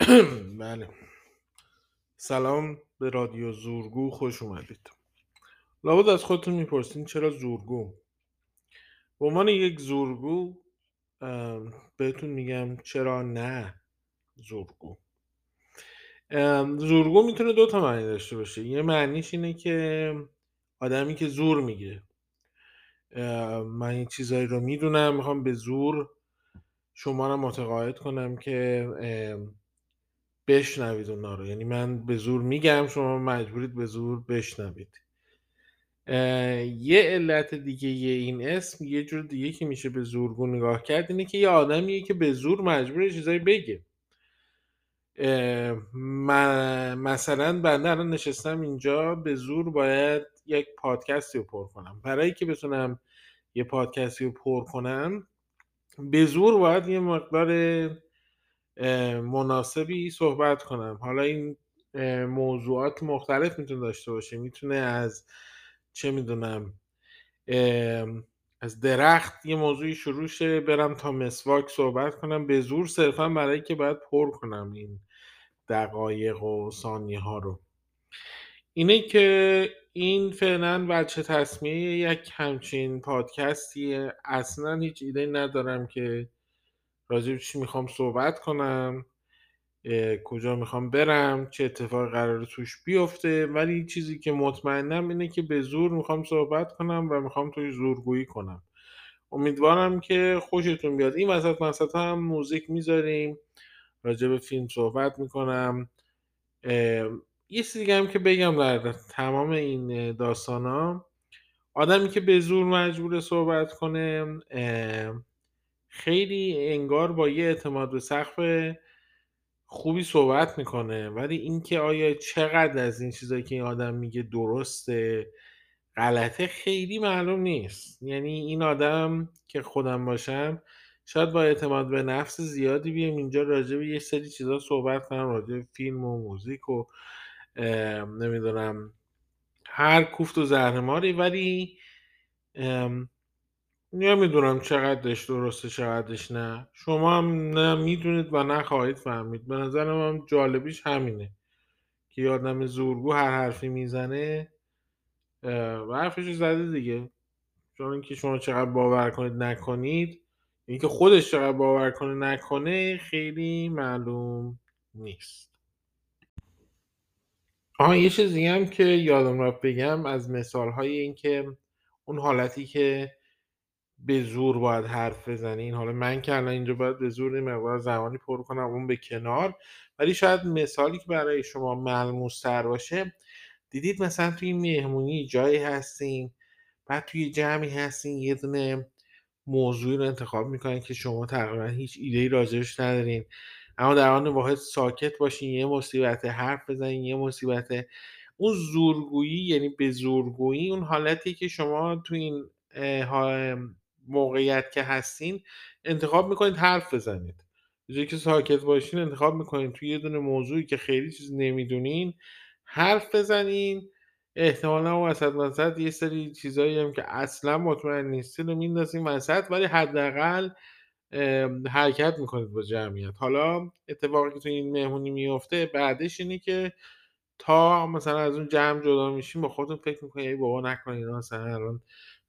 بله. سلام به رادیو زورگو خوش اومدید. لابد از خودتون می‌پرسین چرا زورگو؟ به عنوان یک زورگو بهتون میگم چرا نه زورگو. زورگو می‌تونه دو تا معنی داشته باشه. یه معنیش اینه که آدمی که زور میگه من این چیزایی رو می‌دونم می‌خوام به زور شما رو متقاعد کنم که بشنوید اونا رو. یعنی من به زور میگم شما مجبورید به زور بشنوید. یه علت دیگه یه این اسم یه جور دیگه که میشه به زورگو نگاه کرد اینه که یه آدمیه که به زور مجبور چیزایی بگه. مثلا بنده الان نشستم اینجا به زور باید یک پادکستی رو پر کنم. برای که بتونم یه پادکستی رو پر کنم به زور باید یه مقدار مناسبی صحبت کنم. حالا این موضوعات مختلف می‌تونه داشته باشه. می‌تونه از چه می‌دونم از درخت یه موضوعی شروع شه برم تا مسواک صحبت کنم. به زور صرفا برای که باید پر کنم این دقایق و ثانیه ها رو. اینه که این فعلا بچه تصمیه یک همچین پادکستیه. اصلا هیچ ایده ندارم که راجع چی می‌خوام صحبت کنم کجا می‌خوام برم چه اتفاقی قرار توش بیفته. ولی چیزی که مطمئنم اینه که به زور می‌خوام صحبت کنم و می‌خوام توی زورگویی کنم. امیدوارم که خوشتون بیاد. این وسط وسط هم موزیک می‌ذاریم راجع به فیلم صحبت می‌کنم. یه چیزی هم که بگم در تمام این داستان ها آدمی که به زور مجبور صحبت کنه خیلی انگار با یه اعتماد به سقف خوبی صحبت می‌کنه. ولی اینکه آیا چقدر از این چیزایی که این آدم میگه درسته غلطه خیلی معلوم نیست. یعنی این آدم که خودم باشم شاید با اعتماد به نفس زیادی بیام اینجا راجع به یه سری چیزا صحبت کنم راجع به فیلم و موزیک و نمی‌دونم هر کوفت و زهرماری. ولی نمی‌دونم چقدرش درسته چقدرش نه. شما هم نه می‌دونید و نه خواهید فهمید. به نظرم هم جالبیش همینه که یه آدم زورگو هر حرفی می‌زنه و حرفش زده دیگه. چون اینکه شما چقدر باور کنید نکنید. اینکه خودش چقدر باور کنه نکنه خیلی معلوم نیست. آها یه چیز دیگه هم که یادم رفت بگم از مثال های این که اون حالتی که به زور باید حرف بزنین حالا من که الان اینجا باید به زور مقدار زمانی پر کنم اون به کنار. ولی شاید مثالی که برای شما ملموس تر باشه دیدید مثلا توی مهمونی جایی هستین بعد توی جمعی هستین یه دونه موضوعی رو انتخاب می‌کنین که شما تقریبا هیچ ایده ای راجبش ندارین. اما در آن واحد ساکت باشین یه مصیبت حرف بزنین یه مصیبت اون زورگویی یعنی به زورگویی اون حالتی که شما تو این موقعیت که هستین انتخاب می‌کنید حرف بزنید. به که ساکت باشین انتخاب می‌کنید. توی یه دونه موضوعی که خیلی چیز نمی‌دونین حرف بزنین. احتمالا وسط وسط یه سری چیزایی هم که اصلا مطمئن نیستین رو میندازین وسط ولی حداقل حرکت می‌کنید با جمعیت. حالا اتفاقی که تو این مهمونی میفته بعدش اینه که تا مثلا از اون جمع جدا میشین با خودتون فکر می‌کنین ای بابا نکنین مثلا الان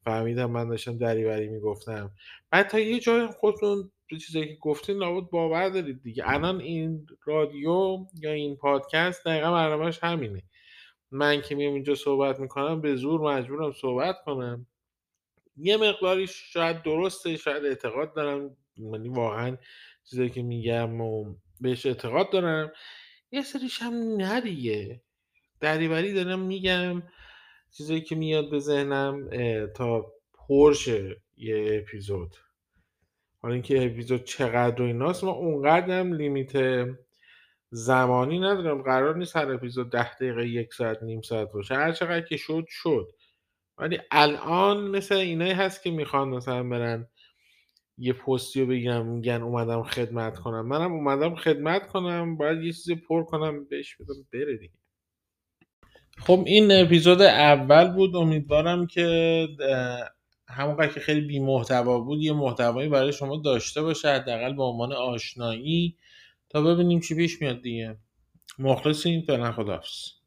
فهمیدم من داشتم دریوری می‌گفتم. بعد تا یه جای خودتون به چیزایی که گفتین لابد باور دارید دیگه. الان این رادیو یا این پادکست دقیقا برنامهش همینه. من که میام اینجا صحبت می‌کنم به زور مجبورم صحبت کنم. یه مقداری شاید درسته شاید اعتقاد دارم. یعنی واقعا چیزایی که میگم و بهش اعتقاد دارم. یه سریش هم نه دیگه. دریوری دارم میگم. چیزایی که میاد به ذهنم تا پرشه یه اپیزود. حالا اینکه اپیزود چقدر و ایناست ما اونقدر هم لیمیت زمانی ندارم. قرار نیست هر اپیزود ده دقیقه یک ساعت نیم ساعت باشه. هر چقدر که شد شد. ولی الان مثل اینایی هست که می‌خوان مثلا برن یه پستی رو بگیرم میگن اومدم خدمت کنم. منم اومدم خدمت کنم باید یه چیزی پر کنم بهش بدم بره دیگه. خب این اپیزود اول بود. امیدوارم که همونقدر که خیلی بی محتوا بود یه محتوایی برای شما داشته باشه حداقل به عنوان آشنایی. تا ببینیم چی پیش میاد دیگه. مخلصیم. فعلا خداحافظ.